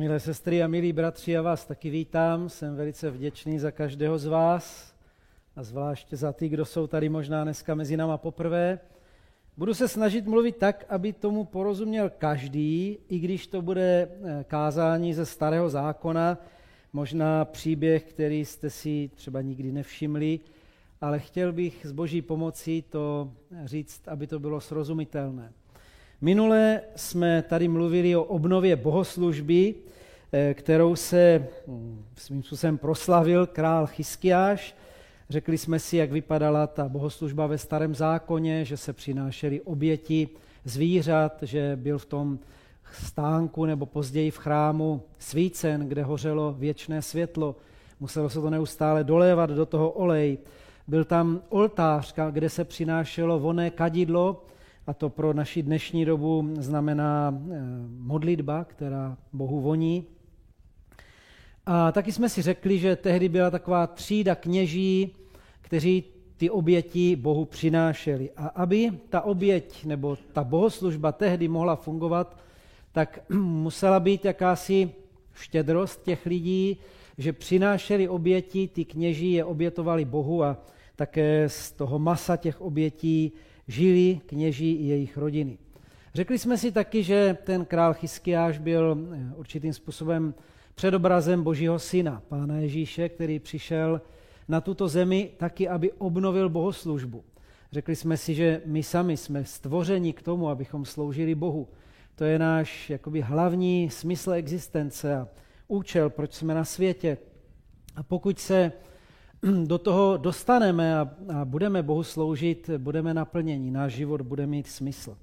Milé sestry a milí bratři, já vás taky vítám. Jsem velice vděčný za každého z vás a zvláště za ty, kdo jsou tady možná dneska mezi náma poprvé. Budu se snažit mluvit tak, aby tomu porozuměl každý, i když to bude eh, kázání ze starého zákona, možná příběh, který jste si třeba nikdy nevšimli, ale chtěl bych s boží pomocí to říct, aby to bylo srozumitelné. Minule jsme tady mluvili o obnově bohoslužby, eh, kterou se hm, svým způsobem proslavil král Chyskiáš. Řekli jsme si, jak vypadala ta bohoslužba ve starém zákoně, že se přinášely oběti zvířat, že byl v tom stánku nebo později v chrámu svícen, kde hořelo věčné světlo. Muselo se to neustále dolévat do toho olej. Byl tam oltář, kde se přinášelo voné kadidlo, a to pro naši dnešní dobu znamená eh, modlitba, která Bohu voní. A taky jsme si řekli, že tehdy byla taková třída kněží, kteří ty oběti Bohu přinášeli. A aby ta oběť nebo ta bohoslužba tehdy mohla fungovat, tak musela být jakási štědrost těch lidí, že přinášeli oběti, ty kněží je obětovali Bohu a také z toho masa těch obětí žili kněží i jejich rodiny. Řekli jsme si taky, že ten král Chyskiáš byl eh, určitým způsobem předobrazem Božího syna, pána Ježíše, který přišel na tuto zemi taky, aby obnovil bohoslužbu. Řekli jsme si, že my sami jsme stvořeni k tomu, abychom sloužili Bohu. To je náš jakoby hlavní smysl existence a účel, proč jsme na světě. A pokud se do toho dostaneme a, a budeme Bohu sloužit, budeme naplnění, náš život bude mít smysl.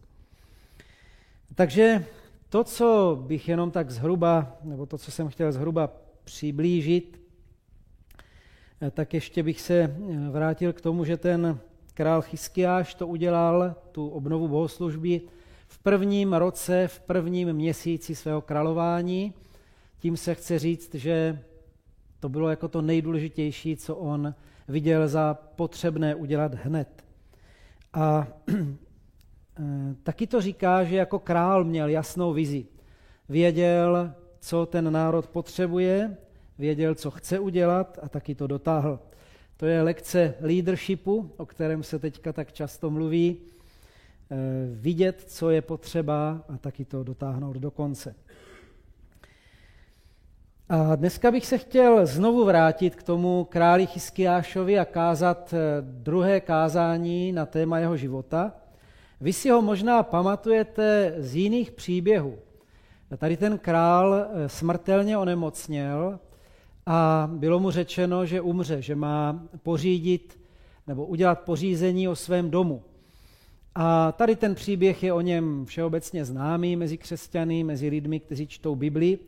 Takže to, co bych jenom tak zhruba, nebo to, co jsem chtěl zhruba přiblížit, eh, tak ještě bych se eh, vrátil k tomu, že ten král Chyskiáš to udělal, tu obnovu bohoslužby, v prvním roce, v prvním měsíci svého králování. Tím se chce říct, že to bylo jako to nejdůležitější, co on viděl za potřebné udělat hned. A eh, taky to říká, že jako král měl jasnou vizi. Věděl, co ten národ potřebuje, věděl, co chce udělat a taky to dotáhl. To je lekce leadershipu, o kterém se teďka tak často mluví. Eh, vidět, co je potřeba a taky to dotáhnout do konce. A dneska bych se chtěl znovu vrátit k tomu králi Chyskiášovi a kázat eh, druhé kázání na téma jeho života. Vy si ho možná pamatujete z jiných příběhů. Tady ten král eh, smrtelně onemocněl a bylo mu řečeno, že umře, že má pořídit nebo udělat pořízení o svém domu. A tady ten příběh je o něm všeobecně známý mezi křesťany, mezi lidmi, kteří čtou Biblii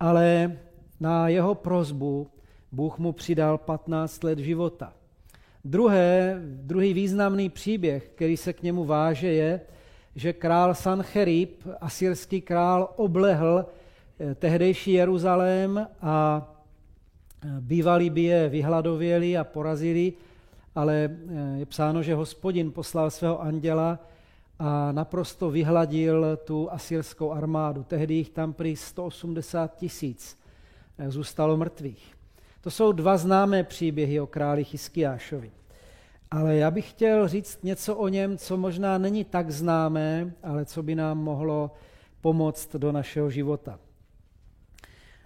ale na jeho prozbu Bůh mu přidal 15 let života. Druhé, druhý významný příběh, který se k němu váže, je, že král Sancherib, asyrský král, oblehl eh, tehdejší Jeruzalém a eh, bývalí by je vyhladověli a porazili, ale eh, je psáno, že hospodin poslal svého anděla a naprosto vyhladil tu asyrskou armádu. Tehdy jich tam prý 180 tisíc eh, zůstalo mrtvých. To jsou dva známé příběhy o králi Chyskiášovi. Ale já bych chtěl říct něco o něm, co možná není tak známé, ale co by nám mohlo pomoct do našeho života.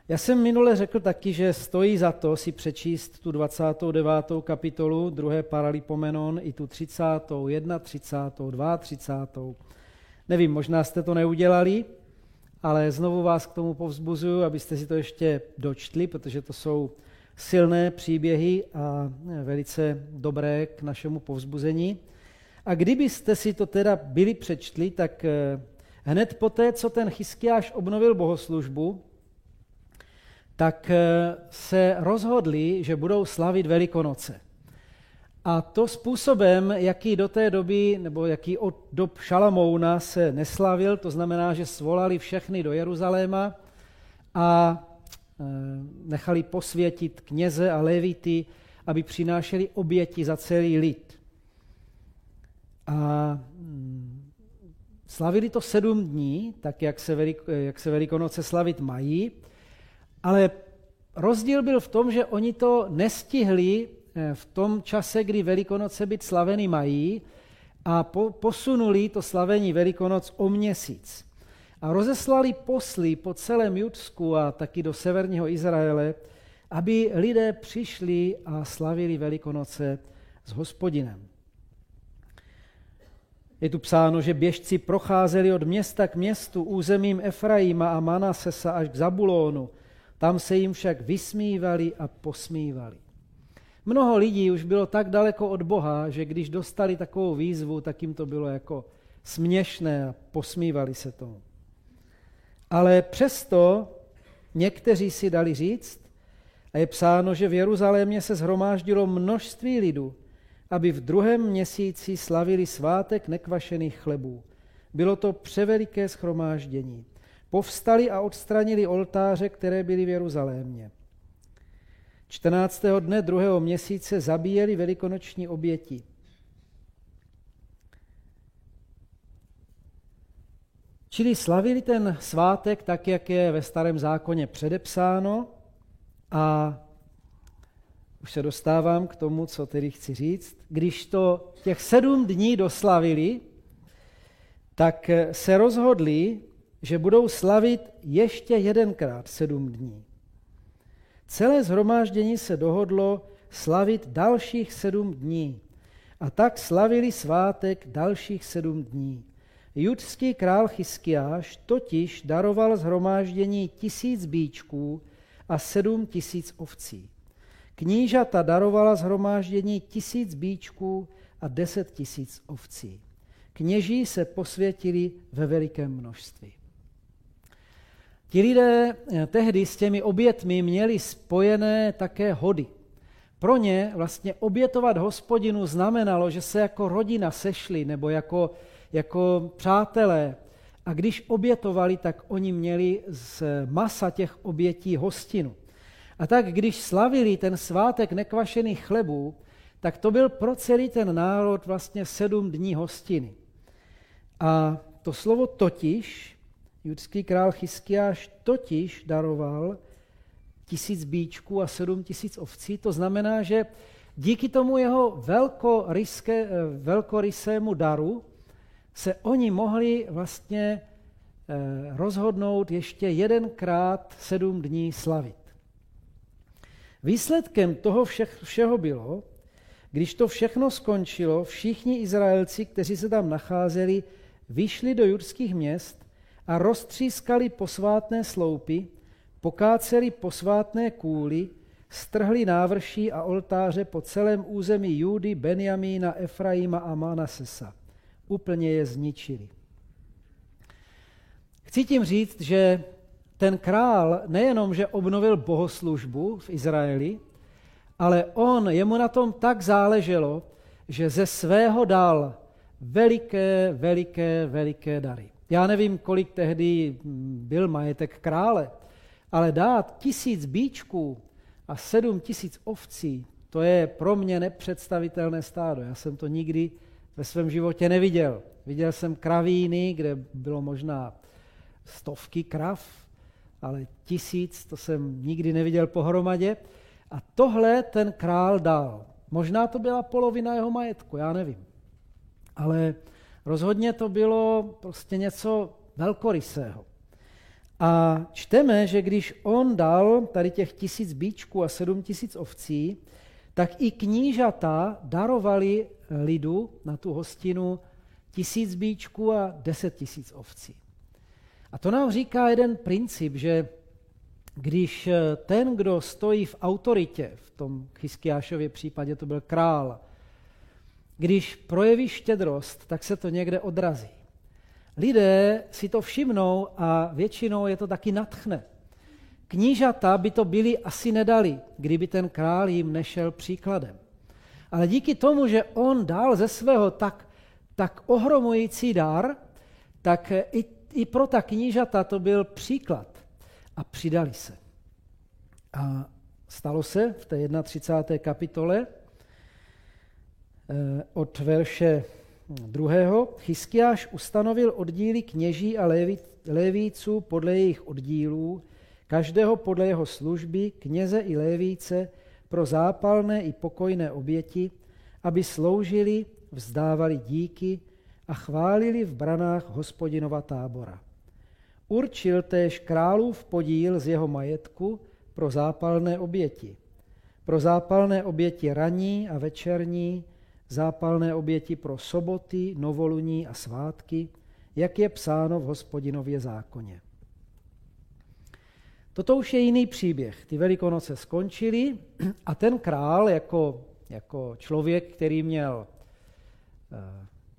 Já jsem minule řekl taky, že stojí za to si přečíst tu 29. kapitolu 2. Paralipomenon i tu 30., 31., 32. Nevím, možná jste to neudělali, ale znovu vás k tomu povzbuzuju, abyste si to ještě dočtli, protože to jsou silné příběhy a velice dobré k našemu povzbuzení. A kdybyste si to teda byli přečtli, tak eh, hned poté, co ten Chyskiáš obnovil bohoslužbu, tak eh, se rozhodli, že budou slavit Velikonoce. A to způsobem, jaký do té doby, nebo jaký od dob Šalamouna se neslavil, to znamená, že svolali všechny do Jeruzaléma a eh, nechali posvětit kněze a levity, aby přinášeli oběti za celý lid. A mm, Slavili to sedm dní, tak jak se, jak se Velikonoce slavit mají, ale rozdíl byl v tom, že oni to nestihli eh, v tom čase, kdy Velikonoce být slaveny mají a po, posunuli to slavení Velikonoc o měsíc. A rozeslali posly po celém Judsku a taky do severního Izraele, aby lidé přišli a slavili Velikonoce s hospodinem. Je tu psáno, že běžci procházeli od města k městu územím Efraima a Manasesa až k Zabulónu. Tam se jim však vysmívali a posmívali. Mnoho lidí už bylo tak daleko od Boha, že když dostali takovou výzvu, tak jim to bylo jako směšné a posmívali se tomu. Ale přesto někteří si dali říct, a je psáno, že v Jeruzalémě se zhromáždilo množství lidu, aby v druhém měsíci slavili svátek nekvašených chlebů. Bylo to převeliké schromáždění. Povstali a odstranili oltáře, které byly v Jeruzalémě. 14. dne druhého měsíce zabíjeli velikonoční oběti. Čili slavili ten svátek tak, jak je ve starém zákoně předepsáno a už se dostávám k tomu, co tedy chci říct. Když to těch sedm dní doslavili, tak se rozhodli, že budou slavit ještě jedenkrát sedm dní. Celé zhromáždění se dohodlo slavit dalších sedm dní. A tak slavili svátek dalších sedm dní. Judský král Chyskiáš totiž daroval zhromáždění tisíc bíčků a sedm tisíc ovcí. Knížata darovala zhromáždění tisíc bíčků a deset tisíc ovcí. Kněží se posvětili ve velikém množství. Ti lidé eh, tehdy s těmi obětmi měli spojené také hody. Pro ně vlastně obětovat hospodinu znamenalo, že se jako rodina sešli nebo jako, jako přátelé. A když obětovali, tak oni měli z masa těch obětí hostinu. A tak když slavili ten svátek nekvašených chlebů, tak to byl pro celý ten národ vlastně sedm dní hostiny. A to slovo totiž, judský král Chyskiáš totiž daroval tisíc bíčků a sedm tisíc ovcí, to znamená, že díky tomu jeho velkoryské, velkorysému daru se oni mohli vlastně eh, rozhodnout ještě jedenkrát sedm dní slavit. Výsledkem toho všeho bylo, když to všechno skončilo, všichni Izraelci, kteří se tam nacházeli, vyšli do judských měst a roztřískali posvátné sloupy, pokáceli posvátné kůly, strhli návrší a oltáře po celém území Judy, Benjamína, Efraima a Manasesa. Úplně je zničili. Chci tím říct, že ten král nejenom, že obnovil bohoslužbu v Izraeli, ale on, jemu na tom tak záleželo, že ze svého dal veliké, veliké, veliké dary. Já nevím, kolik tehdy byl majetek krále, ale dát tisíc bíčků a sedm tisíc ovcí, to je pro mě nepředstavitelné stádo. Já jsem to nikdy ve svém životě neviděl. Viděl jsem kravíny, kde bylo možná stovky krav, ale tisíc, to jsem nikdy neviděl pohromadě. A tohle ten král dal. Možná to byla polovina jeho majetku, já nevím. Ale rozhodně to bylo prostě něco velkorysého. A čteme, že když on dal tady těch tisíc bíčků a sedm tisíc ovcí, tak i knížata darovali lidu na tu hostinu tisíc bíčků a deset tisíc ovcí. A to nám říká jeden princip, že když ten, kdo stojí v autoritě, v tom Chyskiášově případě to byl král, když projeví štědrost, tak se to někde odrazí. Lidé si to všimnou a většinou je to taky natchne. Knížata by to byli asi nedali, kdyby ten král jim nešel příkladem. Ale díky tomu, že on dal ze svého tak, tak ohromující dar, tak i i pro ta knížata to byl příklad. A přidali se. A stalo se v té 31. kapitole od verše druhého, Chyskiáš ustanovil oddíly kněží a lévíců podle jejich oddílů, každého podle jeho služby, kněze i lévíce, pro zápalné i pokojné oběti, aby sloužili, vzdávali díky a chválili v branách hospodinova tábora. Určil též králův podíl z jeho majetku pro zápalné oběti. Pro zápalné oběti raní a večerní, zápalné oběti pro soboty, novoluní a svátky, jak je psáno v hospodinově zákoně. Toto už je jiný příběh. Ty velikonoce skončily a ten král jako, jako člověk, který měl uh,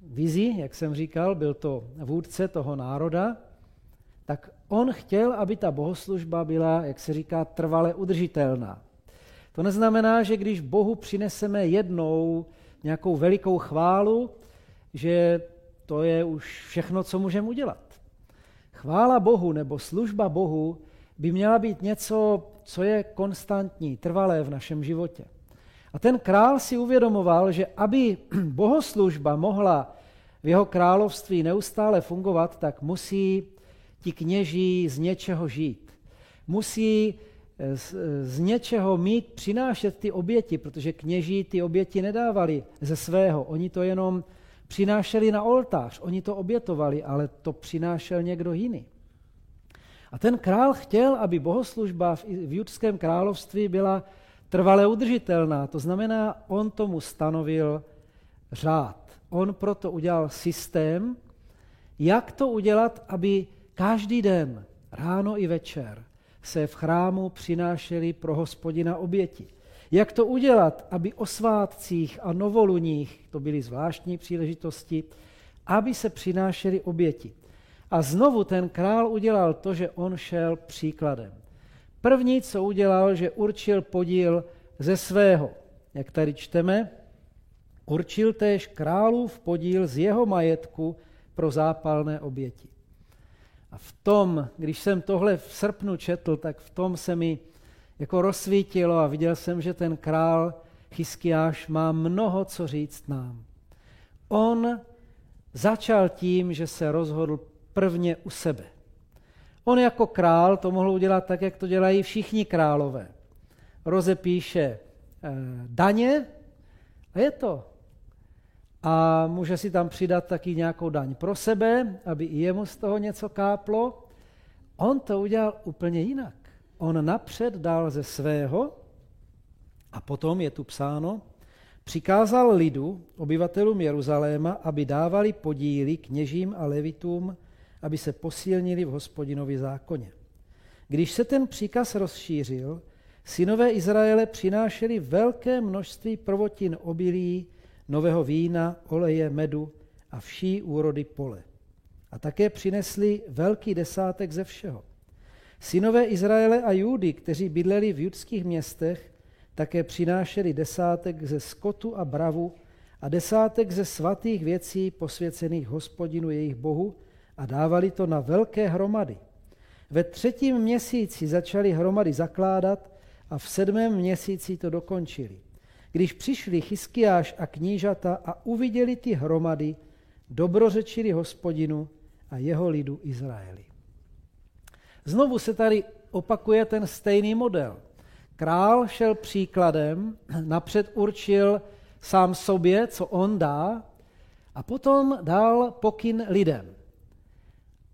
vizi, jak jsem říkal, byl to vůdce toho národa, tak on chtěl, aby ta bohoslužba byla, jak se říká, trvale udržitelná. To neznamená, že když Bohu přineseme jednou nějakou velikou chválu, že to je už všechno, co můžeme udělat. Chvála Bohu nebo služba Bohu by měla být něco, co je konstantní, trvalé v našem životě. A ten král si uvědomoval, že aby bohoslužba mohla v jeho království neustále fungovat, tak musí ti kněží z něčeho žít. Musí z, z něčeho mít, přinášet ty oběti, protože kněží ty oběti nedávali ze svého. Oni to jenom přinášeli na oltář, oni to obětovali, ale to přinášel někdo jiný. A ten král chtěl, aby bohoslužba v, v judském království byla trvale udržitelná. To znamená, on tomu stanovil řád. On proto udělal systém, jak to udělat, aby každý den, ráno i večer, se v chrámu přinášeli pro hospodina oběti. Jak to udělat, aby o svátcích a novoluních, to byly zvláštní příležitosti, aby se přinášely oběti. A znovu ten král udělal to, že on šel příkladem. První, co udělal, že určil podíl ze svého. Jak tady čteme, určil též králův podíl z jeho majetku pro zápalné oběti. A v tom, když jsem tohle v srpnu četl, tak v tom se mi jako rozsvítilo a viděl jsem, že ten král Chyskiáš má mnoho co říct nám. On začal tím, že se rozhodl prvně u sebe. On jako král to mohl udělat tak, jak to dělají všichni králové. Rozepíše eh, daně a je to. A může si tam přidat taky nějakou daň pro sebe, aby i jemu z toho něco káplo. On to udělal úplně jinak. On napřed dal ze svého a potom je tu psáno, přikázal lidu, obyvatelům Jeruzaléma, aby dávali podíly kněžím a levitům aby se posílnili v hospodinovi zákoně. Když se ten příkaz rozšířil, synové Izraele přinášeli velké množství prvotin obilí, nového vína, oleje, medu a vší úrody pole. A také přinesli velký desátek ze všeho. Synové Izraele a Judy, kteří bydleli v judských městech, také přinášeli desátek ze skotu a bravu a desátek ze svatých věcí posvěcených hospodinu jejich bohu a dávali to na velké hromady. Ve třetím měsíci začali hromady zakládat a v sedmém měsíci to dokončili. Když přišli Chyskiáš a knížata a uviděli ty hromady, dobrořečili hospodinu a jeho lidu Izraeli. Znovu se tady opakuje ten stejný model. Král šel příkladem, napřed určil sám sobě, co on dá, a potom dal pokyn lidem.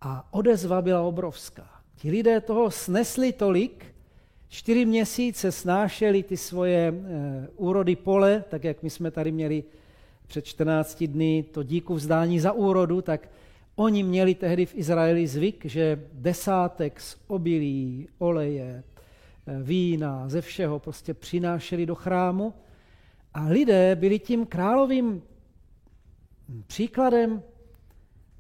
A odezva byla obrovská. Ti lidé toho snesli tolik, čtyři měsíce snášeli ty svoje e, úrody pole, tak jak my jsme tady měli před 14 dny to díku vzdání za úrodu, tak oni měli tehdy v Izraeli zvyk, že desátek z obilí, oleje, e, vína, ze všeho prostě přinášeli do chrámu a lidé byli tím královým příkladem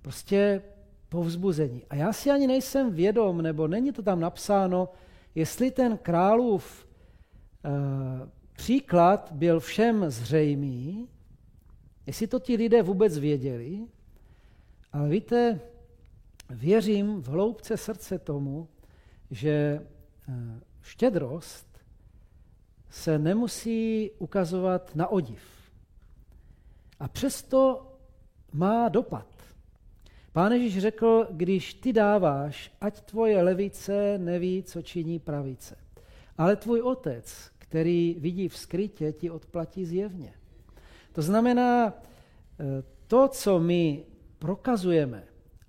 prostě povzbuzení. A já si ani nejsem vědom, nebo není to tam napsáno, jestli ten králův e, příklad byl všem zřejmý, jestli to ti lidé vůbec věděli, ale víte, věřím v hloubce srdce tomu, že e, štědrost se nemusí ukazovat na odiv. A přesto má dopad. Pán Ježíš řekl, když ty dáváš, ať tvoje levice neví, co činí pravice. Ale tvůj otec, který vidí v skrytě, ti odplatí zjevně. To znamená, eh, to, co my prokazujeme,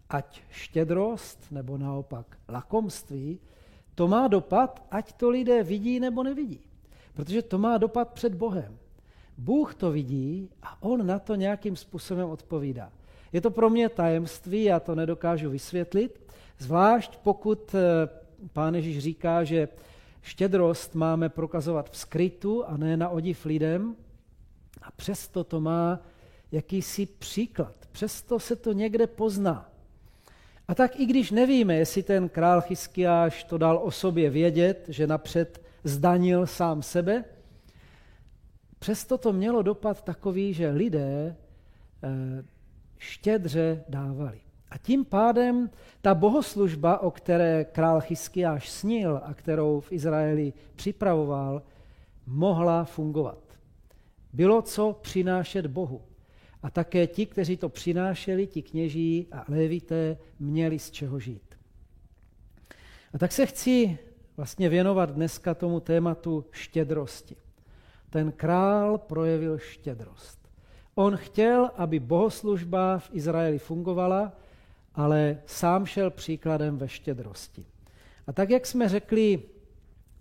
ať štědrost nebo naopak lakomství, to má dopad, ať to lidé vidí nebo nevidí. Protože to má dopad před Bohem. Bůh to vidí a on na to nějakým způsobem odpovídá. Je to pro mě tajemství, já to nedokážu vysvětlit, zvlášť pokud eh, pán Ježíš říká, že štědrost máme prokazovat v skrytu a ne na odiv lidem. A přesto to má jakýsi příklad. Přesto se to někde pozná. A tak i když nevíme, jestli ten král Chyskiáš to dal o sobě vědět, že napřed zdanil sám sebe, přesto to mělo dopad takový, že lidé eh, štědře dávali. A tím pádem ta bohoslužba, o které král Chyskiáš snil a kterou v Izraeli připravoval, mohla fungovat. Bylo co přinášet Bohu. A také ti, kteří to přinášeli, ti kněží a lévité, měli z čeho žít. A tak se chci vlastně věnovat dneska tomu tématu štědrosti. Ten král projevil štědrost. On chtěl, aby bohoslužba v Izraeli fungovala, ale sám šel příkladem ve štědrosti. A tak, jak jsme řekli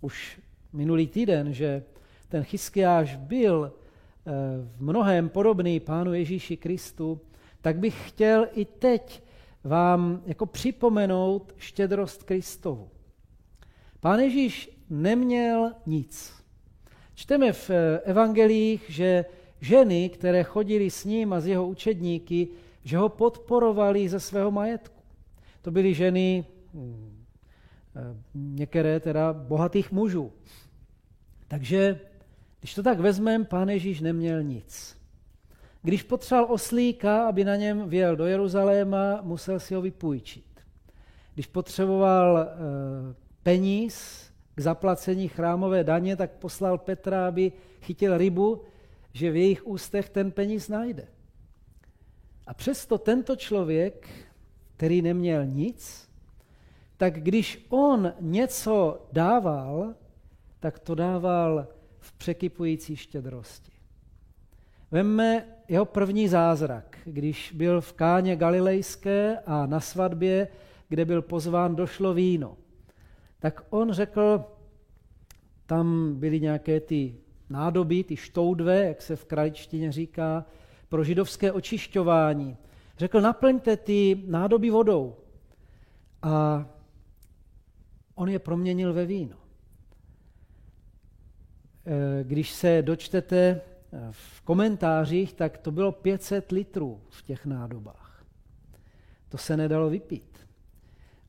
už minulý týden, že ten Chyskiáš byl eh, v mnohem podobný Pánu Ježíši Kristu, tak bych chtěl i teď vám jako připomenout štědrost Kristovu. Pán Ježíš neměl nic. Čteme v eh, evangelích, že ženy, které chodili s ním a s jeho učedníky, že ho podporovali ze svého majetku. To byly ženy, hm, eh, některé teda bohatých mužů. Takže když to tak vezmeme, pán Ježíš neměl nic. Když potřeboval oslíka, aby na něm věl do Jeruzaléma, musel si ho vypůjčit. Když potřeboval e, peníz k zaplacení chrámové daně, tak poslal Petra, aby chytil rybu, že v jejich ústech ten peníz najde. A přesto tento člověk, který neměl nic, tak když on něco dával, tak to dával v překypující štědrosti. Vemme jeho první zázrak, když byl v káně galilejské a na svatbě, kde byl pozván, došlo víno. Tak on řekl, tam byly nějaké ty nádoby, ty štoudve, jak se v kraličtině říká, pro židovské očišťování. Řekl, naplňte ty nádoby vodou. A on je proměnil ve víno. E, když se dočtete v komentářích, tak to bylo 500 litrů v těch nádobách. To se nedalo vypít.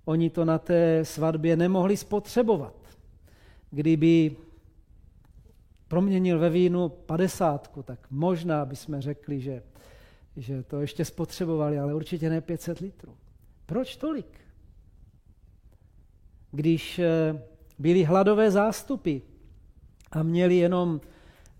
Oni to na té svatbě nemohli spotřebovat. Kdyby proměnil ve vínu padesátku, tak možná bychom řekli, že, že to ještě spotřebovali, ale určitě ne 500 litrů. Proč tolik? Když eh, byly hladové zástupy a měli jenom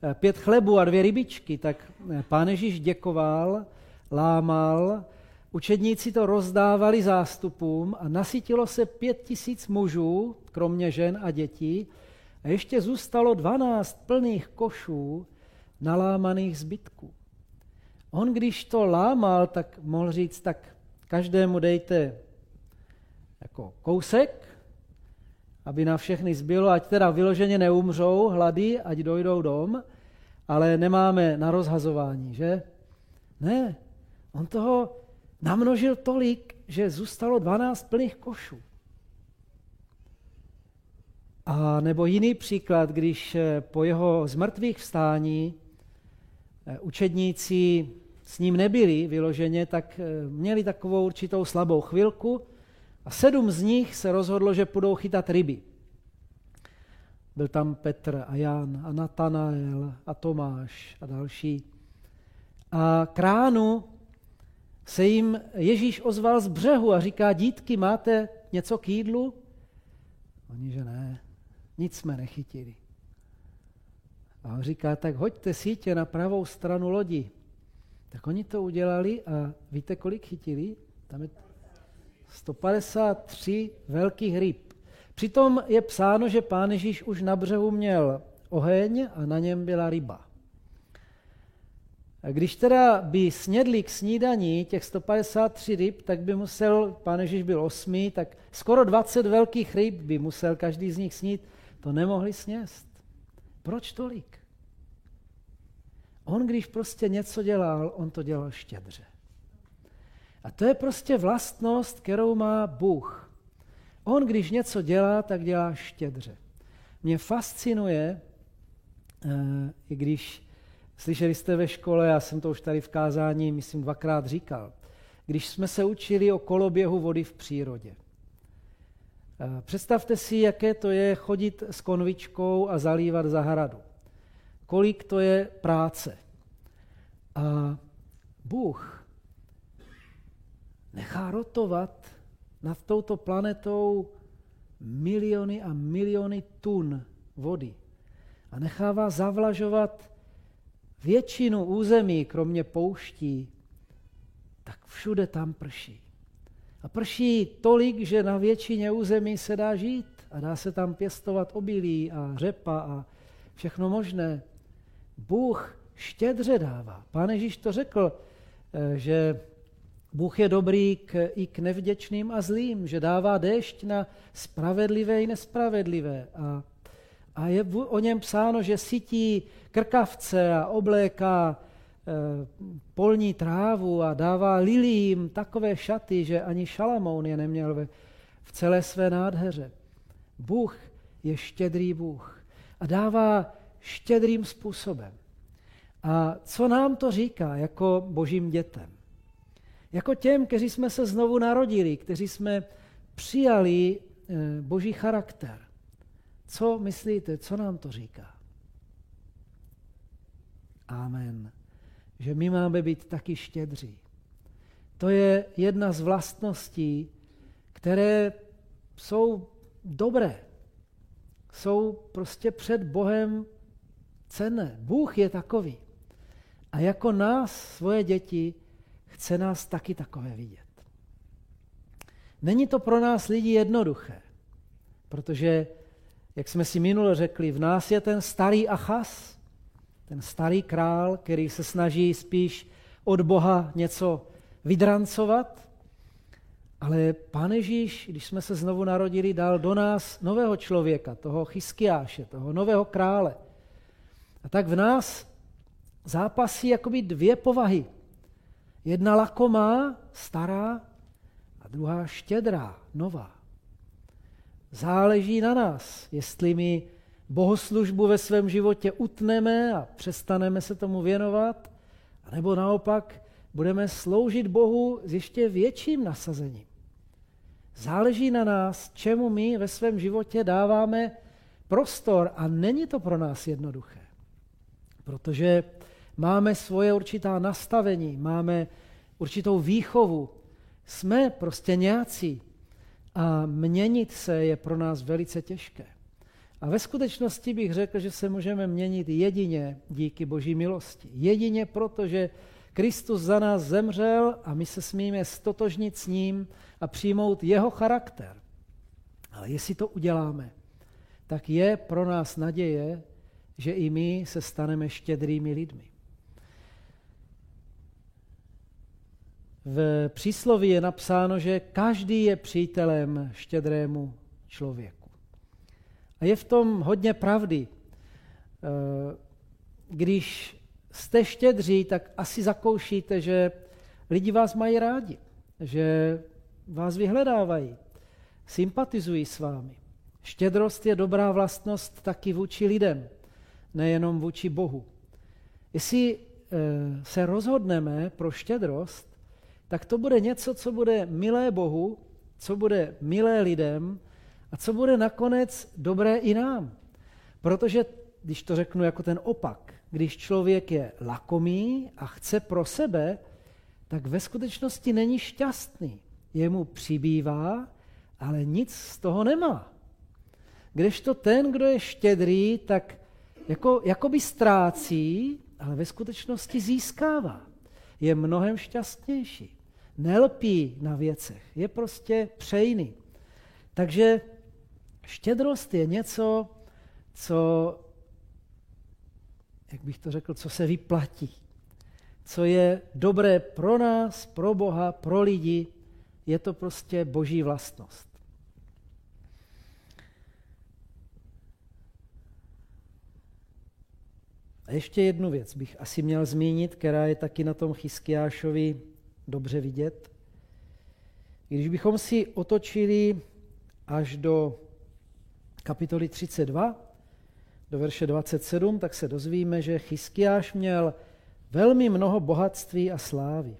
eh, pět chlebů a dvě rybičky, tak eh, pán Ježíš děkoval, lámal, učedníci to rozdávali zástupům a nasytilo se pět tisíc mužů, kromě žen a dětí, a ještě zůstalo 12 plných košů nalámaných zbytků. On, když to lámal, tak mohl říct, tak každému dejte jako kousek, aby na všechny zbylo, ať teda vyloženě neumřou hlady, ať dojdou dom, ale nemáme na rozhazování, že? Ne, on toho namnožil tolik, že zůstalo 12 plných košů. A nebo jiný příklad, když eh, po jeho zmrtvých vstání eh, učedníci s ním nebyli vyloženě, tak eh, měli takovou určitou slabou chvilku a sedm z nich se rozhodlo, že půjdou chytat ryby. Byl tam Petr a Jan a Natanael a Tomáš a další. A k ránu se jim Ježíš ozval z břehu a říká, dítky, máte něco k jídlu? Oni, že ne. Nic jsme Tak oni to udělali a víte, kolik chytili? Tam je 153 velkých ryb. Přitom je psáno, že pán Ježíš už na břehu měl oheň a na něm byla ryba. A když teda by snědli k snídaní těch 153 ryb, tak by musel, pán Ježíš byl osmý, tak skoro 20 velkých ryb by musel každý z nich snít. To nemohli sněst. Proč tolik? On, když prostě něco dělal, on to dělal štědře. A to je prostě vlastnost, kterou má Bůh. On, když něco dělá, tak dělá štědře. Mě fascinuje, eh, i když slyšeli jste ve škole, já jsem to už tady v kázání, myslím, dvakrát říkal, když jsme se učili o koloběhu vody v přírodě. Eh, představte si, jaké to je chodit s konvičkou a zalívat zahradu. Kolik to je práce. A Bůh nechá rotovat nad touto planetou miliony a miliony tun vody a nechává zavlažovat většinu území, kromě pouští, tak všude tam prší. A prší tolik, že na většině území se dá žít a dá se tam pěstovat obilí a řepa a všechno možné. Bůh štědře dává. Pán Ježíš to řekl, eh, že Bůh je dobrý k, i k nevděčným a zlým, že dává déšť na spravedlivé i nespravedlivé. A, a je o něm psáno, že sytí krkavce a obléká polní trávu a dává lilím takové šaty, že ani Šalamoun je neměl ve, v celé své nádheře. Bůh je štědrý Bůh a dává štědrým způsobem. A co nám to říká jako božím dětem? Jako těm, kteří jsme se znovu narodili, kteří jsme přijali eh, boží charakter. Co myslíte, co nám to říká? Amen. Že my máme být taky štědří. To je jedna z vlastností, které jsou dobré. Jsou prostě před Bohem cené. Bůh je takový. A jako nás, svoje děti, chce nás taky takové vidět. Není to pro nás lidi jednoduché, protože, jak jsme si minule řekli, v nás je ten starý Achas, ten starý král, který se snaží spíš od Boha něco vydrancovat, ale Pán Ježíš, když jsme se znovu narodili, dal do nás nového člověka, toho Chyskiáše, toho nového krále. A tak v nás zápasí jakoby dvě povahy. Jedna lakomá, stará, a druhá štědrá, nová. Záleží na nás, jestli my bohoslužbu ve svém životě utneme a přestaneme se tomu věnovat, nebo naopak budeme sloužit Bohu s ještě větším nasazením. Záleží na nás, čemu my ve svém životě dáváme prostor a není to pro nás jednoduché, protože máme svoje určitá nastavení, máme určitou výchovu. Jsme prostě nějací a měnit se je pro nás velice těžké. A ve skutečnosti bych řekl, že se můžeme měnit jedině díky boží milosti. Jedině proto, že Kristus za nás zemřel a my se smíme stotožnit s ním a přijmout jeho charakter. Ale jestli to uděláme, tak je pro nás naděje, že i my se staneme štědrými lidmi. V přísloví je napsáno, že každý je přítelem štědrému člověku. A je v tom hodně pravdy. Eh, když jste štědří, tak asi zakoušíte, že lidi vás mají rádi, že vás vyhledávají, sympatizují s vámi. Štědrost je dobrá vlastnost taky vůči lidem, nejenom vůči Bohu. Jestli eh, se rozhodneme pro štědrost, tak to bude něco, co bude milé Bohu, co bude milé lidem a co bude nakonec dobré i nám. Protože, když to řeknu jako ten opak, když člověk je lakomý a chce pro sebe, tak ve skutečnosti není šťastný. Jemu přibývá, ale nic z toho nemá. Kdežto ten, kdo je štědrý, tak jako, jako by ztrácí, ale ve skutečnosti získává. je mnohem šťastnější. Nelpí na věcech, je prostě přejný. Takže štědrost je něco, co, jak bych to řekl, co se vyplatí. Co je dobré pro nás, pro Boha, pro lidi, je to prostě boží vlastnost. A ještě jednu věc bych asi měl zmínit, která je taky na tom Chyskiášovi dobře vidět. Když bychom si otočili až do kapitoly 32, do verše 27, tak se dozvíme, že Chyskiáš měl velmi mnoho bohatství a slávy.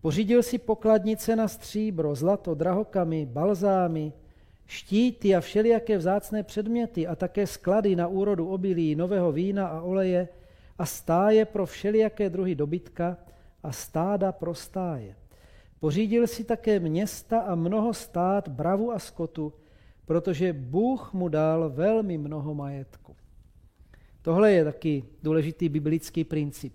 Pořídil si pokladnice na stříbro, zlato, drahokamy, balzámy, štíty a všelijaké vzácné předměty a také sklady na úrodu obilí, nového vína a oleje a stáje pro všelijaké druhy dobytka a stáda pro stáje. Pořídil si také města a mnoho stát, bravu a skotu, protože Bůh mu dal velmi mnoho majetku. Tohle je taky důležitý biblický princip.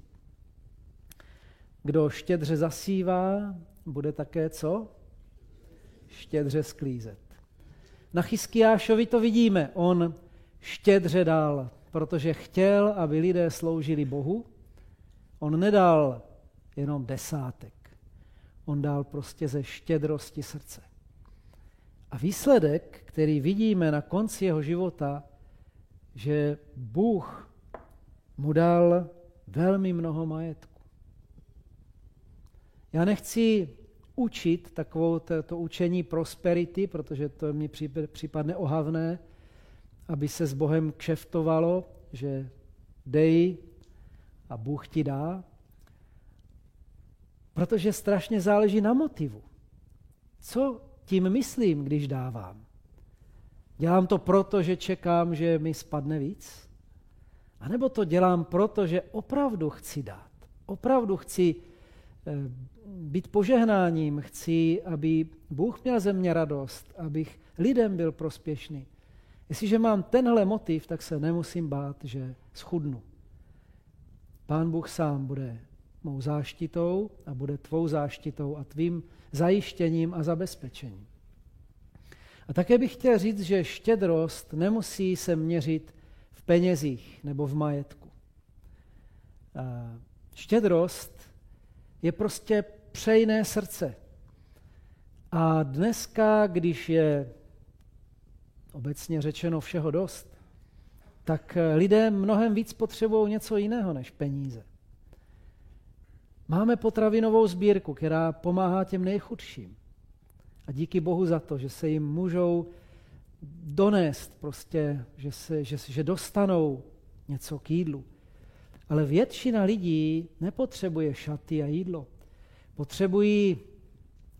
Kdo štědře zasívá, bude také co? Štědře sklízet. Na Chyskiášovi to vidíme. On štědře dal, protože chtěl, aby lidé sloužili Bohu. On nedal jenom desátek. On dal prostě ze štědrosti srdce. A výsledek, který vidíme na konci jeho života, že Bůh mu dal velmi mnoho majetku. Já nechci učit takovou to, učení prosperity, protože to mi připadne ohavné, aby se s Bohem kšeftovalo, že dej a Bůh ti dá, protože strašně záleží na motivu. Co tím myslím, když dávám? Dělám to proto, že čekám, že mi spadne víc? A nebo to dělám proto, že opravdu chci dát? Opravdu chci eh, být požehnáním, chci, aby Bůh měl ze mě radost, abych lidem byl prospěšný. Jestliže mám tenhle motiv, tak se nemusím bát, že schudnu. Pán Bůh sám bude mou záštitou a bude tvou záštitou a tvým zajištěním a zabezpečením. A také bych chtěl říct, že štědrost nemusí se měřit v penězích nebo v majetku. Štědrost je prostě přejné srdce. A dneska, když je obecně řečeno všeho dost, tak lidé mnohem víc potřebují něco jiného než peníze. Máme potravinovou sbírku, která pomáhá těm nejchudším. A díky Bohu za to, že se jim můžou donést prostě, že, se, že, že dostanou něco k jídlu. Ale většina lidí nepotřebuje šaty a jídlo. Potřebují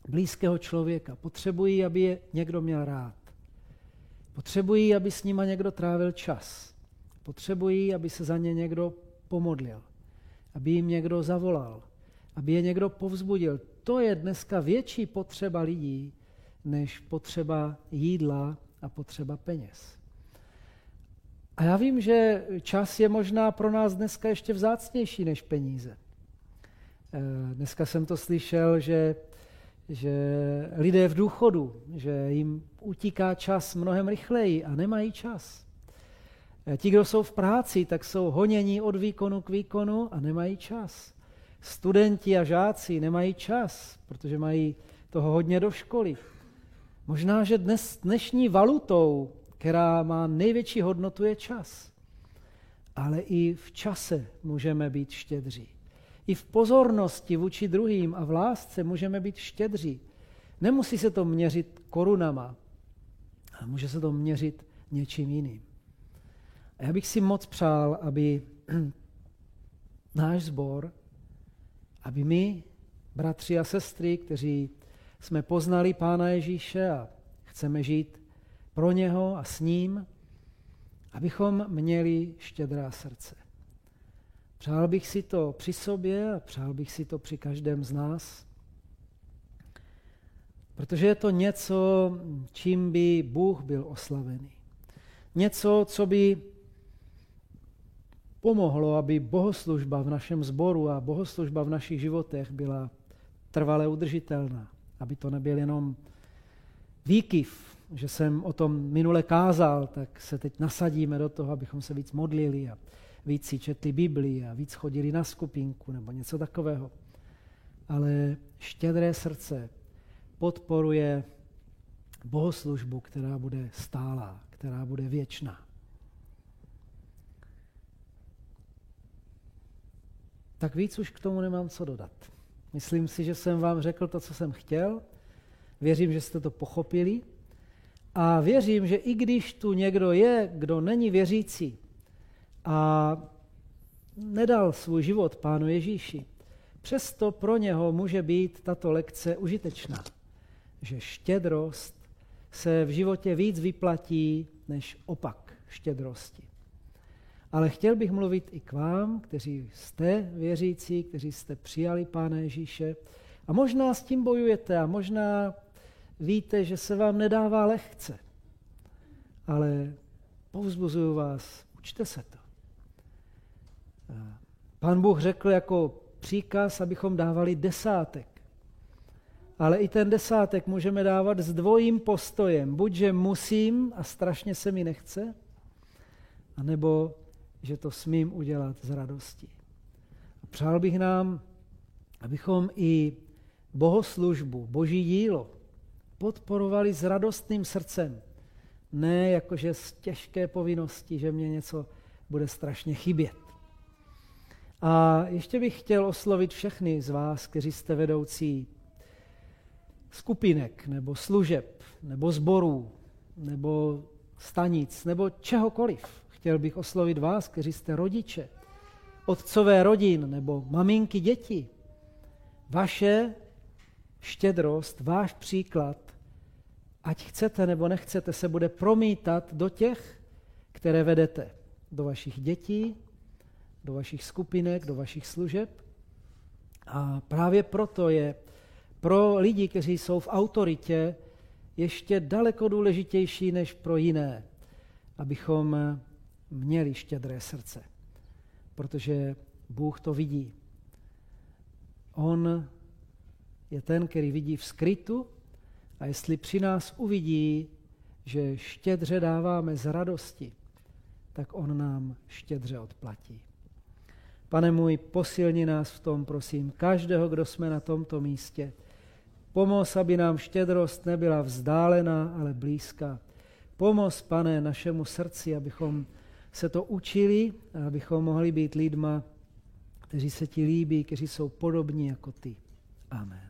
blízkého člověka, potřebují, aby je někdo měl rád. Potřebují, aby s nima někdo trávil čas. Potřebují, aby se za ně někdo pomodlil, aby jim někdo zavolal, aby je někdo povzbudil. To je dneska větší potřeba lidí, než potřeba jídla a potřeba peněz. A já vím, že čas je možná pro nás dneska ještě vzácnější než peníze. Eh, dneska jsem to slyšel, že, že lidé v důchodu, že jim utíká čas mnohem rychleji a nemají čas. Eh, ti, kdo jsou v práci, tak jsou honění od výkonu k výkonu a nemají čas. Studenti a žáci nemají čas, protože mají toho hodně do školy. Možná, že dnes, dnešní valutou, která má největší hodnotu, je čas. Ale i v čase můžeme být štědří. I v pozornosti vůči druhým a v lásce můžeme být štědří. Nemusí se to měřit korunama, ale může se to měřit něčím jiným. A já bych si moc přál, aby náš sbor, aby my, bratři a sestry, kteří jsme poznali Pána Ježíše a chceme žít pro něho a s ním, abychom měli štědrá srdce. Přál bych si to při sobě a přál bych si to při každém z nás, protože je to něco, čím by Bůh byl oslavený. Něco, co by pomohlo, aby bohoslužba v našem sboru a bohoslužba v našich životech byla trvale udržitelná. Aby to nebyl jenom výkyv, že jsem o tom minule kázal, tak se teď nasadíme do toho, abychom se víc modlili a víc si četli Biblii a víc chodili na skupinku nebo něco takového. Ale štědré srdce podporuje bohoslužbu, která bude stálá, která bude věčná. Tak víc už k tomu nemám co dodat. Myslím si, že jsem vám řekl to, co jsem chtěl. Věřím, že jste to pochopili. A věřím, že i když tu někdo je, kdo není věřící a nedal svůj život Pánu Ježíši, přesto pro něho může být tato lekce užitečná. Že štědrost se v životě víc vyplatí než opak štědrosti. Ale chtěl bych mluvit i k vám, kteří jste věřící, kteří jste přijali Pána Ježíše a možná s tím bojujete a možná víte, že se vám nedává lehce. Ale povzbuzuju vás, učte se to. Pán Bůh řekl jako příkaz, abychom dávali desátek. Ale i ten desátek můžeme dávat s dvojím postojem. Buď, že musím a strašně se mi nechce, anebo, že to smím udělat z radosti. A přál bych nám, abychom i bohoslužbu, boží dílo, podporovali s radostným srdcem. Ne jakože z těžké povinnosti, že mě něco bude strašně chybět. A ještě bych chtěl oslovit všechny z vás, kteří jste vedoucí skupinek, nebo služeb, nebo zborů, nebo stanic, nebo čehokoliv. Chtěl bych oslovit vás, kteří jste rodiče, otcové rodin, nebo maminky děti. Vaše štědrost, váš příklad, ať chcete nebo nechcete, se bude promítat do těch, které vedete, do vašich dětí, do vašich skupinek, do vašich služeb. A právě proto je pro lidi, kteří jsou v autoritě, ještě daleko důležitější než pro jiné, abychom měli štědré srdce. Protože Bůh to vidí. On je ten, který vidí v skrytu a jestli při nás uvidí, že štědře dáváme z radosti, tak on nám štědře odplatí. Pane můj, posilni nás v tom, prosím, každého, kdo jsme na tomto místě. Pomoz, aby nám štědrost nebyla vzdálená, ale blízká. Pomoz, pane, našemu srdci, abychom se to učili abychom mohli být lidma, kteří se ti líbí, kteří jsou podobní jako ty. Amen.